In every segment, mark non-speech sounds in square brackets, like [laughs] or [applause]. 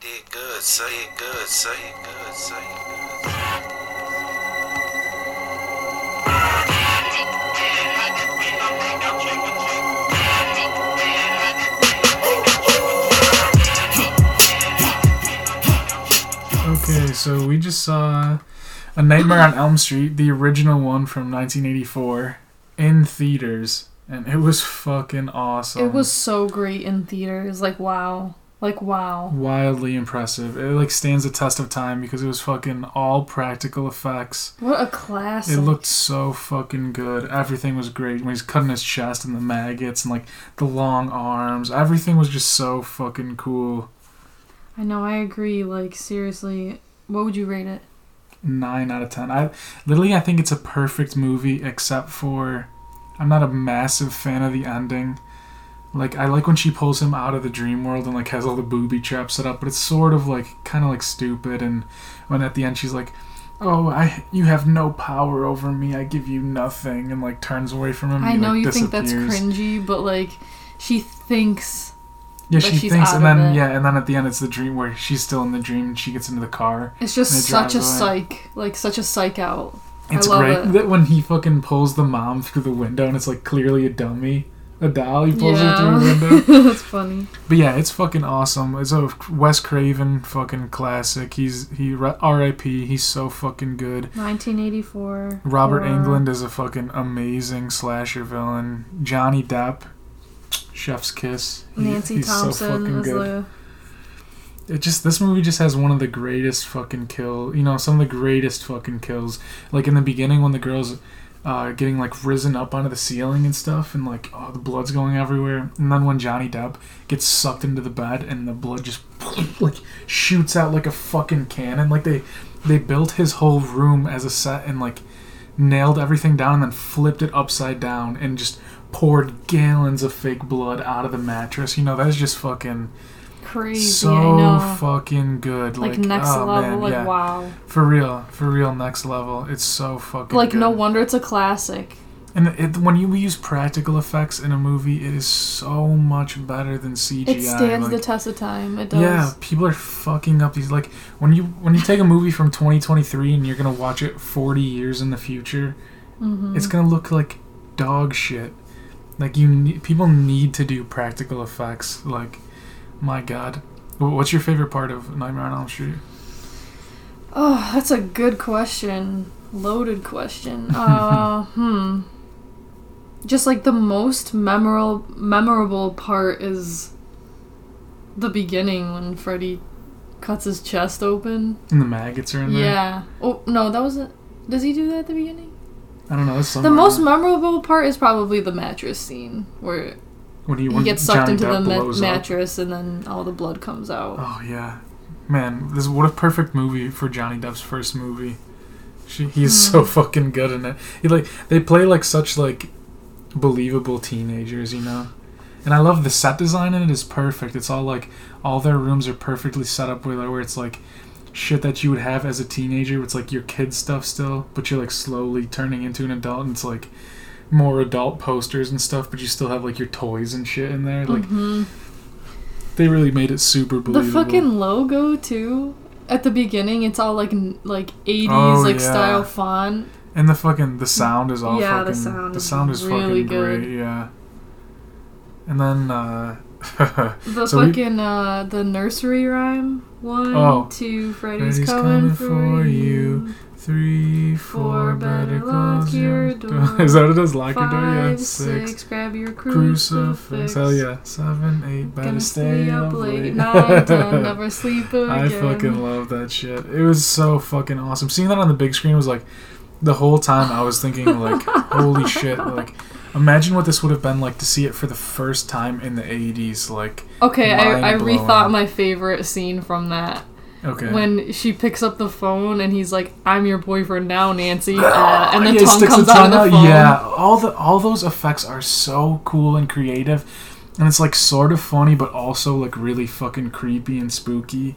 did good, say it good, say it good, say it good. Okay, so we just saw A Nightmare on Elm Street, the original one from 1984, in theaters, and it was fucking awesome. It was so great in theaters. Like wow. Like wow. wildly impressive. It like stands the test of time because it was fucking all practical effects. What a classic. It looked so fucking good. Everything was great when he's cutting his chest and the maggots and like the long arms. Everything was just so fucking cool. I know, I agree. Like seriously, what would you rate it? Nine out of ten. I literally I think it's a perfect movie except for I'm not a massive fan of the ending. Like I like when she pulls him out of the dream world and like has all the booby traps set up, but it's sort of like kind of like stupid. And when at the end she's like, "Oh, I you have no power over me. I give you nothing," and like turns away from him. I know like, you think that's cringy, but like she thinks Yeah, she thinks, and then yeah, and then at the end it's the dream where she's still in the dream and she gets into the car. it's just it such a away. psych, like such a psych out. It's great it. that when he fucking pulls the mom through the window and it's like clearly a dummy, a doll. He pulls her through the window. [laughs] that's funny. But yeah, it's fucking awesome. It's a Wes Craven fucking classic. He's he R.I.P. He's so fucking good. 1984. Robert horror. Englund is a fucking amazing slasher villain. Johnny Depp, Chef's Kiss. He- Nancy so Thompson fucking as good. the It just this movie just has one of the greatest fucking kill. You know, some of the greatest fucking kills. Like in the beginning when the girls uh, getting like risen up onto the ceiling and stuff, and like oh the blood's going everywhere. And then when Johnny Depp gets sucked into the bed and the blood just [clears throat] like shoots out like a fucking cannon. Like they they built his whole room as a set and like nailed everything down and then flipped it upside down and just poured gallons of fake blood out of the mattress. You know, that's just fucking crazy. so I know. fucking good. like, Like, next oh, level. man, like yeah. wow. For real, for real, next level. It's so fucking Like good. no wonder it's a classic. And it, when you use practical effects in a movie, it is so much better than CGI. It stands like, the test of time. It does. yeah, people are fucking up these like when you when you take a movie from 2023 and you're gonna watch it 40 years in the future, hmm it's gonna look like dog shit. Like you, need, people need to do practical effects. Like, my god, what's your favorite part of Nightmare on Elm Street? Oh, that's a good question. Loaded question. [laughs] Uh, hmm. Just like the most memorable memorable part is the beginning when Freddy cuts his chest open. And the maggots are in there. Yeah. Oh no, that wasn't. Does he do that at the beginning? I don't know. The most memorable part is probably the mattress scene where. When he, he gets sucked Johnny into the ma- blows up. mattress and then all the blood comes out. Oh yeah, man, this what a perfect movie for Johnny Depp's first movie. She, he's Hmm. so fucking good in it. He like they play like such like believable teenagers, you know. And I love the set design in it is perfect. It's all like all their rooms are perfectly set up where where it's like shit that you would have as a teenager. It's like your kid stuff still, but you're like slowly turning into an adult, and it's like more adult posters and stuff, but you still have like your toys and shit in there. Like hmm they really made it super The fucking logo too. At the beginning, it's all like like eighties Oh, like yeah. style font. And the fucking the sound is all Yeah, the fucking sound the sound is really fucking good. great, yeah. And then uh [laughs] The So we- fucking uh the nursery rhyme. One, Oh. two, Freddy's, Freddy's coming, coming for for you. you. Three, four, better close lock your [laughs] door. is that what it is? Lock your door, yeah. Five, Six. six, grab your Crucifix. crucifix. Hell yeah. Seven, eight, better Gonna stay up late. Nine, ten, [laughs] never sleep again. I fucking love that shit. It was so fucking awesome. Seeing that on the big screen was like the whole time I was thinking like, [laughs] holy shit, like imagine what this would have been like to see it for the first time in the 80s like Okay, I, I rethought my favorite scene from that. Okay. When she picks up the phone and he's like, "I'm your boyfriend now, Nancy," uh, [gasps] and the Yeah, tongue comes the out tongue of the phone. Yeah, all the all those effects are so cool and creative. And it's like sort of funny but also like really fucking creepy and spooky.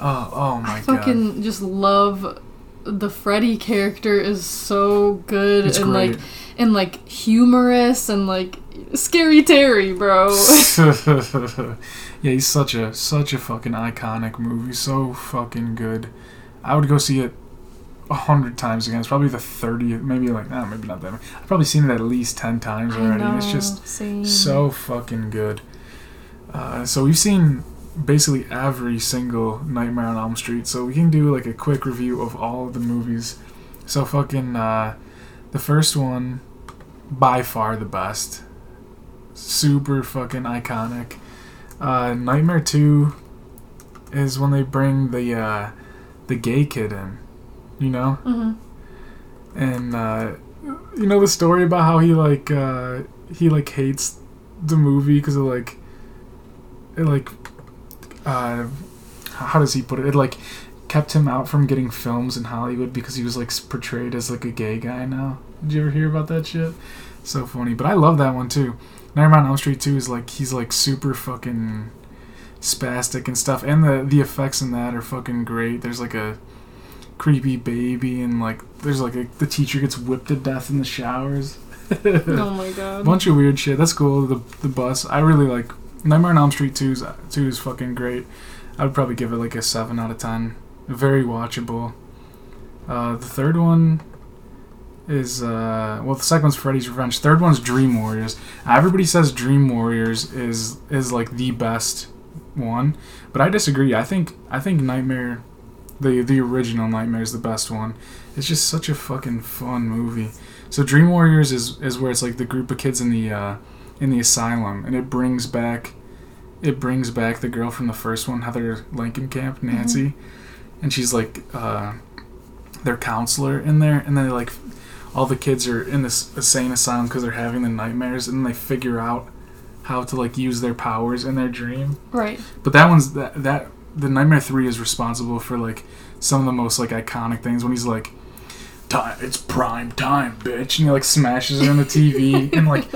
Oh, oh my I god. fucking just love the Freddy character is so good It's and great. like and like humorous and like scary Terry, bro. [laughs] [laughs] yeah, he's such a such a fucking iconic movie. So fucking good. I would go see it a hundred times again. It's probably the thirtieth, maybe like nah, maybe not that. Many. I've probably seen it at least ten times I already. know, It's just same. so fucking good. Uh, so we've seen basically every single Nightmare on Elm Street. So we can do like a quick review of all of the movies. So fucking uh, the first one, by far the best. Super fucking iconic. Uh, Nightmare Two is when they bring the uh, the gay kid in. You know Mhm. and uh, you know the story about how he like uh, he like hates the movie because of like it like uh, how does he put it? It like kept him out from getting films in Hollywood because he was like portrayed as like a gay guy now. Did you ever hear about that shit? So funny, but I love that one too. Nightmare on Elm Street 2 is like he's like super fucking spastic and stuff, and the the effects in that are fucking great. There's like a creepy baby and like there's like a, the teacher gets whipped to death in the showers. Oh [laughs] my god. bunch of weird shit. That's cool. The the bus. I really like Nightmare on Elm Street 2 is, 2 is fucking great. I would probably give it like a 7 out of 10. Very watchable. Uh, the third one is uh, well the second one's Freddy's Revenge. Third one's Dream Warriors. Everybody says Dream Warriors is is like the best one, but I disagree. I think I think Nightmare the the original Nightmare is the best one. It's just such a fucking fun movie. So Dream Warriors is is where it's like the group of kids in the uh, in the asylum, and it brings back it brings back the girl from the first one, Heather Langenkamp, Nancy, and she's like uh, their counselor in there, and then they like all the kids are in this insane asylum because they're having the nightmares, and then they figure out how to like use their powers in their dream. Right. But that one's that that the Nightmare Three is responsible for like some of the most like iconic things when he's like, "Time, it's prime time, bitch," and he like smashes it on the TV [laughs] and like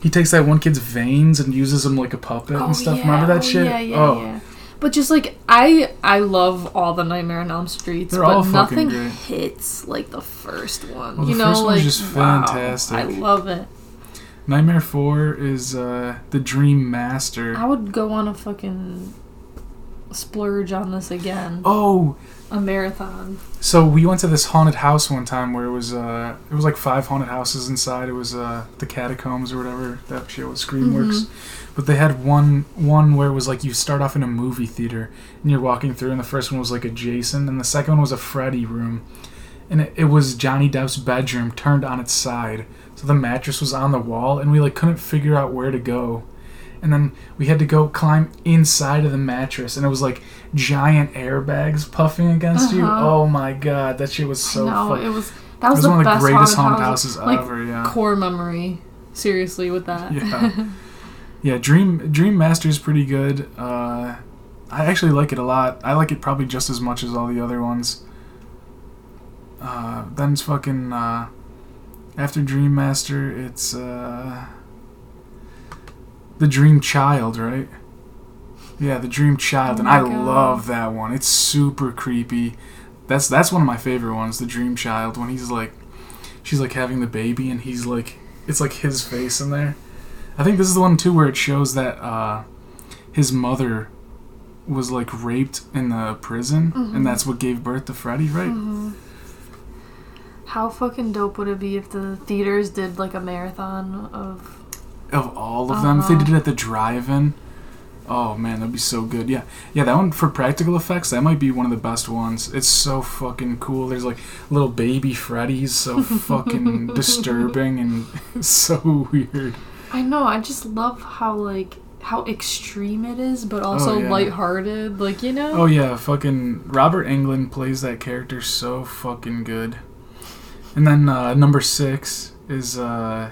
he takes that one kid's veins and uses them like a puppet and stuff. Remember that oh, shit? Yeah, yeah, oh, yeah. But just like I, I love all the Nightmare on Elm Streets, They're but all fucking nothing great. hits like the first one. Well, you the know, first one's like just wow, fantastic. I love it. Nightmare Four is uh, the Dream Master. I would go on a fucking splurge on this again. Oh, A marathon. So we went to this haunted house one time where it was uh it was like five haunted houses inside. It was uh the catacombs or whatever that shit was Screamworks. But they had one one where it was like you start off in a movie theater and you're walking through and the first one was like a Jason and the second one was a Freddy room. And it, it was Johnny Depp's bedroom turned on its side. So the mattress was on the wall and we like couldn't figure out where to go. And then we had to go climb inside of the mattress and it was like giant airbags puffing against you. Uh-huh. Oh my god, that shit was so no, fun. it was that was, was the one of the best greatest haunted houses, houses like, ever, yeah. Core memory. Seriously, with that. Yeah. [laughs] Yeah, Dream Dream Master is pretty good. Uh, I actually like it a lot. I like it probably just as much as all the other ones. Uh, then it's fucking uh, after Dream Master, it's uh, the Dream Child, right? Yeah, the Dream Child, Oh and I God. love that one. It's super creepy. That's that's one of my favorite ones, the Dream Child, when he's like, she's like having the baby, and he's like, it's like his face in there. I think this is the one too where it shows that uh, his mother was like raped in the prison, Mhm. and that's what gave birth to Freddy, right? Mhm. How fucking dope would it be if the theaters did like a marathon of Of all of them, if they Uh-huh. did it at the drive-in, oh man, that'd be so good. Yeah, yeah, that one for practical effects, that might be one of the best ones. It's so fucking cool. There's like little baby Freddy's, so [laughs] fucking disturbing and [laughs] so weird. I know, I just love how like how extreme it is, but also Oh, yeah. lighthearted. Like, you know? Oh yeah, fucking Robert Englund plays that character so fucking good. And then uh, number six is uh,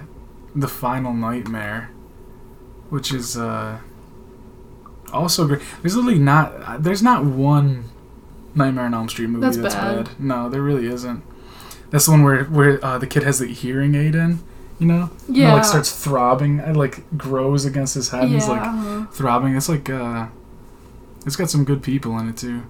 the Final Nightmare, which is uh, also great. There's literally not there's not one Nightmare on Elm Street movie That's that's, bad. bad. No, there really isn't. That's the one where where uh, the kid has the hearing aid in, you know, And it, yeah. like starts throbbing, it like grows against his head. and yeah. He's like uh-huh. throbbing. It's like uh, it's got some good people in it too.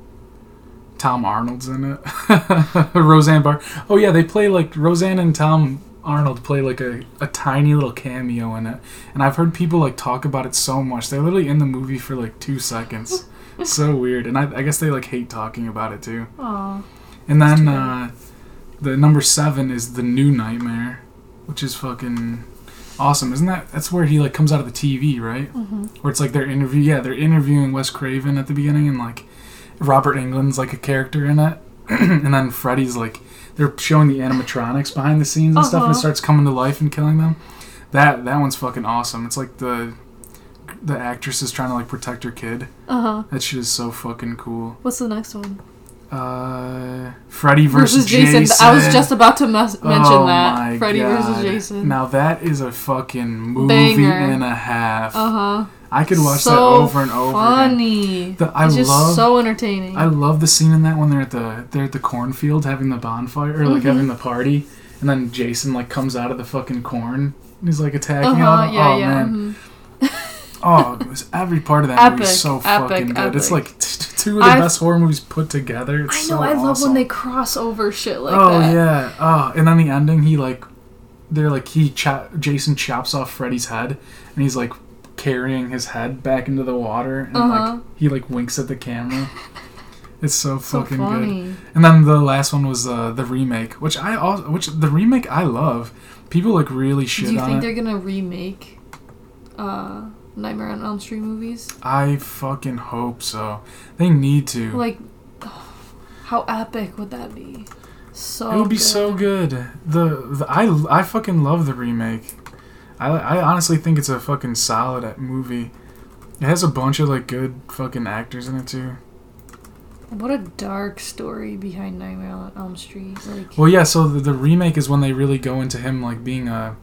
Tom Arnold's in it. [laughs] Roseanne Barr. Oh yeah, they play like Roseanne and Tom Arnold play like a, a tiny little cameo in it. And I've heard people like talk about it so much. They're literally in the movie for like two seconds. [laughs] so weird. And I, I guess they like hate talking about it too. Aw. And then uh, the number seven is the new Nightmare, which is fucking awesome. Isn't that? That's where he like comes out of the TV, right? Mhm. Where it's like they're interview. Yeah, they're interviewing Wes Craven at the beginning, and like Robert Englund's like a character in it, [clears throat] and then Freddy's like they're showing the animatronics behind the scenes and stuff, and it Uh-huh. starts coming to life and killing them. That that one's fucking awesome. It's like the the actress is trying to like protect her kid. Uh-huh. That shit is so fucking cool. What's the next one? Uh, Freddy versus, Versus Jason. I was just about to mes- mention Oh that. Freddy God. versus Jason. Now that is a fucking movie Banger. and a half. Uh huh. I could watch that over and over again. funny. The- I it's just love- so entertaining. I love the scene in that when they're at the they're at the cornfield having the bonfire or like Mhm. having the party, and then Jason like comes out of the fucking corn. And he's like attacking uh all. Yeah, oh yeah. man, mhm. [laughs] oh, it was every part of that movie is so epic, fucking good. It's like t- two of the I've- best horror movies put together. It's I so know. I love awesome. when they cross over shit like oh that. Oh yeah. Oh, and then the ending, he like, they're like he chop Jason chops off Freddy's head, and he's like carrying his head back into the water, and Uh-huh. like he like winks at the camera. [laughs] It's so So fucking good. And then the last one was uh, the remake, which I also, which the remake I love. People like really shit Do you think it. they're gonna remake uh, Nightmare on Elm Street movies? I fucking hope so. They need to. Like, [sighs] how epic would that be? So it would be good. so good. The, the I I fucking love the remake. I I honestly think it's a fucking solid movie. It has a bunch of like good fucking actors in it too. What a dark story behind Nightmare on Elm Street. Like, Well, yeah. So the, the remake is when they really go into him like being a,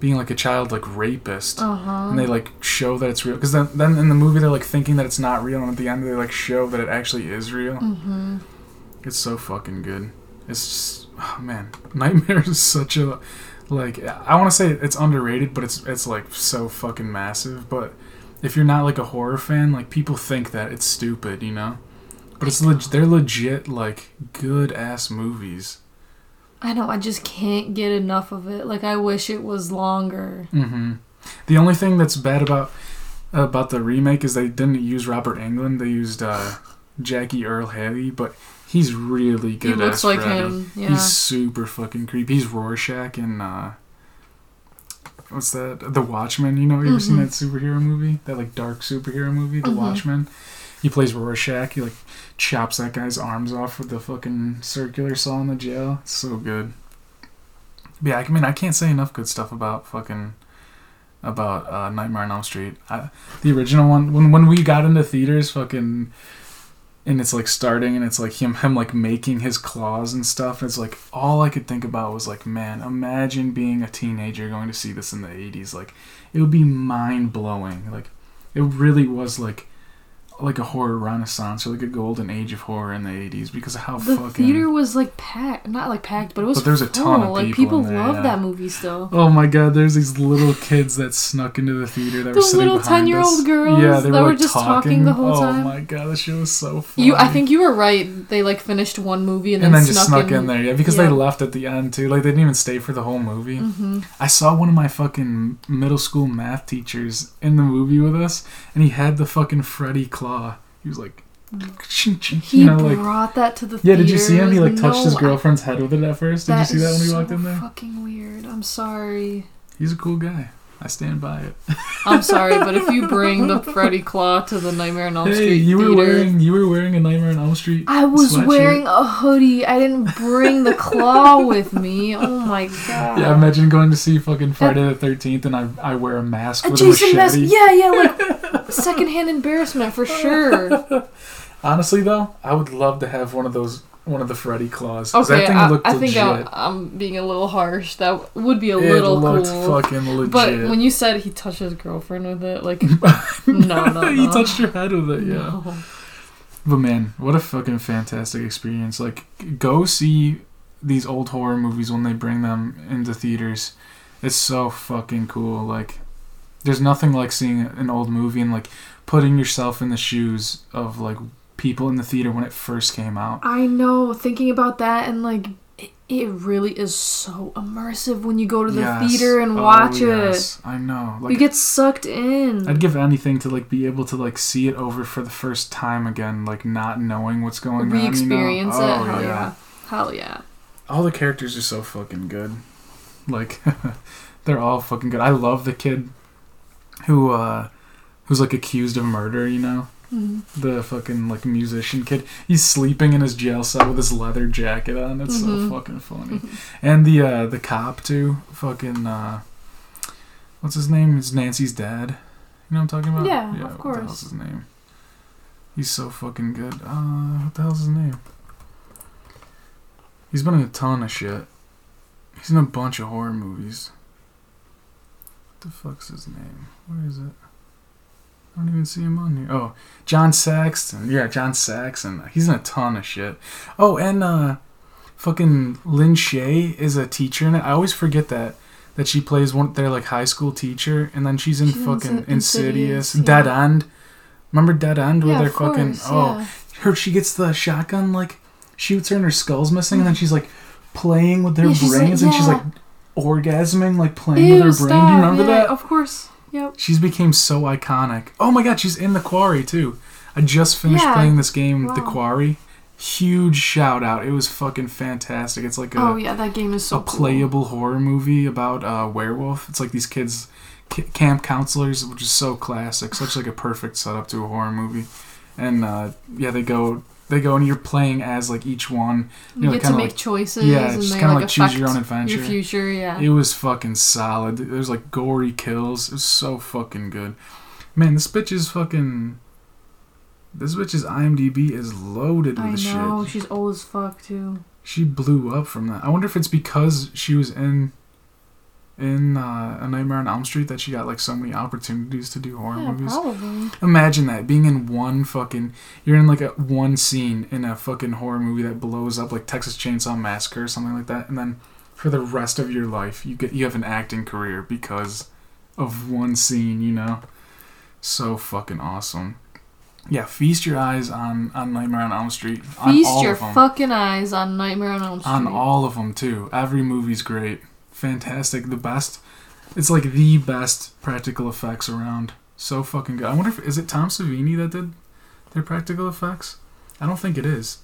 being like a child like rapist. uh huh. and they like show that it's real because then, then in the movie they're like thinking that it's not real and at the end they like show that it actually is real Mm-hmm. it's so fucking good it's just oh man [laughs] nightmare is such a like i want to say it's underrated but it's it's like so fucking massive but if you're not like a horror fan like people think that it's stupid you know but it's leg- they're legit like good ass movies I know. I just can't get enough of it. Like, I wish it was longer. hmm The only thing that's bad about about the remake is they didn't use Robert Englund. They used uh, Jackie Earle Haley, but he's really good. he looks as like him. Yeah. He's super fucking creepy. He's Rorschach in uh, what's that? The Watchmen. You know, you ever seen Mhm. that superhero movie? That like dark superhero movie, The Mhm. Watchmen. He plays Rorschach. He like chops that guy's arms off with the fucking circular saw in the jail. It's so good. But yeah, I mean, I can't say enough good stuff about fucking about uh, Nightmare on Elm Street. I, the original one, when when we got into theaters, fucking, and it's like starting, and it's like him him like making his claws and stuff. It's like all I could think about was like, man, imagine being a teenager going to see this in the '80s. Like, it would be mind blowing. Like, it really was like like a horror renaissance or like a golden age of horror in the 80s because of how the fucking theater was like packed. Not like packed, but it was But there's a ton of Like, people people in there, love yeah. that movie still. Oh my god, there's these little kids that snuck into the theater that were Those sitting little behind 10-year-old girls yeah, they that were, were just talking the whole oh time. Oh my god, that shit was so funny. You, I think you were right. They like finished one movie and, and then snuck just snuck in, in there, yeah, because yeah. they left at the end too. Like they didn't even stay for the whole movie. hmm I saw one of my fucking middle school math teachers in the movie with us, and he had the fucking Freddy claw. He was like, He you know, like brought that to the yeah. Did you see him? He like touched his girlfriend's head with it at first. Did you see that when we so walked in there? Fucking weird. I'm sorry. He's a cool guy. I stand by it. I'm sorry, but if you bring the [laughs] Freddy Claw to the Nightmare on Elm hey, Street you were theater, wearing you were wearing a Nightmare on Elm Street. I was sweatshirt. wearing a hoodie. I didn't bring the claw [laughs] with me. Oh my god. Yeah, imagine going to see fucking Friday the Thirteenth and I I wear a mask a with a Jason machete. Mask. Yeah, yeah, like [laughs] secondhand embarrassment for sure. [laughs] Honestly, though, I would love to have one of those, one of the Freddy claws. Okay, that thing I, looked I think legit. I, I'm being a little harsh. That would be a it little looked cool. fucking legit. But when you said he touched his girlfriend with it, like [laughs] no, no, no. [laughs] he touched your head with it, yeah. No. But man, what a fucking fantastic experience! Like, go see these old horror movies when they bring them into theaters. It's so fucking cool. Like, there's nothing like seeing an old movie and like putting yourself in the shoes of like people in the theater when it first came out. I know. Thinking about that and like, it, it really is so immersive when you go to the Yes. theater and Oh, watch yes. I know. it. Like you get sucked in. I'd give anything to like be able to like see it over for the first time again, like not knowing what's going on. You know? Re-experience Oh, it. Hell yeah. Hell yeah. All the characters are so fucking good. Like [laughs] they're all fucking good. I love the kid who uh who's like accused of murder, you know? Mhm. The fucking like musician kid. He's sleeping in his jail cell with his leather jacket on. It's Mhm. so fucking funny. And the uh the cop too, fucking uh what's his name? It's Nancy's dad. You know what I'm talking about? Yeah, of What the course. hell's his name? He's so fucking good. Uh what the hell's his name? He's been in a ton of shit. He's in a bunch of horror movies. What the fuck's his name? Where is it? I don't even see him on here. Oh, John Saxon. Yeah, John Saxon. He's in a ton of shit. Oh, and uh fucking Lin Shaye is a teacher in it. I always forget that that she plays one their like high school teacher and then she's in She's in fucking Insi- Insidious, Insidious, yeah. Dead End. Remember Dead End where yeah, they're fucking course, oh yeah. her she gets the shotgun like shoots her and her skull's missing and then she's like playing with their she's like- brains and she's like orgasming like playing Ew, with her brain. Do you remember yeah, that? Of course. Yep. She's became so iconic. Oh my god, she's in the quarry too. I just finished Yeah. playing this game, The Quarry. Huge shout out. It was fucking fantastic. It's like a oh yeah, that game is so a cool. playable horror movie about a werewolf. It's like these kids camp counselors, which is so classic. Such like a perfect setup to a horror movie. And uh, yeah, they go they go and you're playing as like each one. You know, get to make like- choices. yeah, and just kinda like like choose your own adventure. Your future, yeah. It was fucking solid. There's like gory kills. It was so fucking good. Man, this bitch is fucking. This bitch's IMDb is loaded with shit. I know shit. she's old as fuck too. She blew up from that. I wonder if it's because she was in, in uh, A Nightmare on Elm Street that she got like so many opportunities to do horror Yeah, movies. probably. Imagine that being in one fucking. You're in like a one scene in a fucking horror movie that blows up like Texas Chainsaw Massacre or something like that, and then for the rest of your life you get you have an acting career because of one scene. You know, so fucking awesome. Yeah, feast your eyes on on Nightmare on Elm Street. Feast your fucking eyes on Nightmare on Elm Street. On all of them too. Every movie's great, fantastic, the best. It's like the best practical effects around. So fucking good. I wonder if is it Tom Savini that did their practical effects. I don't think it is.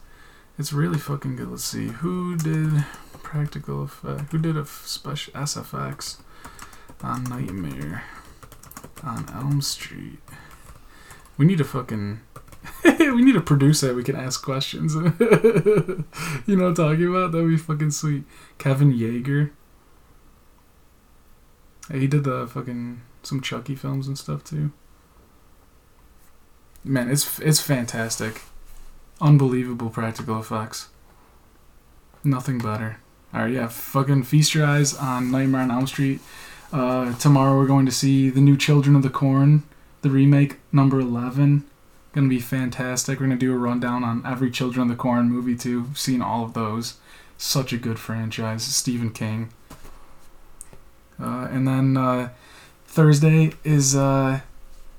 It's really fucking good. Let's see who did practical effect. Who did a special SFX on Nightmare on Elm Street. We need to fucking. [laughs] we need to produce that. We can ask questions. [laughs] you know what I'm talking about? That'd be fucking sweet. Kevin Yagher. Hey, he did the fucking some Chucky films and stuff too. Man, it's it's fantastic. Unbelievable practical effects. Nothing better. Alright, yeah, fucking feast your eyes on Nightmare on Elm Street. Uh, tomorrow we're going to see the new Children of the Corn, the remake number eleven. Gonna be fantastic. We're gonna do a rundown on every Children of the Corn movie too. Seen all of those. Such a good franchise. Stephen King. Uh, and then uh, Thursday is uh,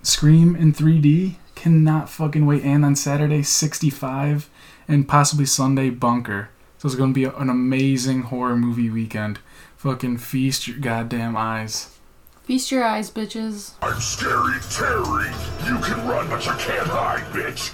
Scream in 3D. Cannot fucking wait. And on Saturday, 65. And possibly Sunday, Bunker. So it's going to be an amazing horror movie weekend. Fucking feast your goddamn eyes. Feast your eyes, bitches. I'm Scary Terry. You can run, but you can't hide, bitch.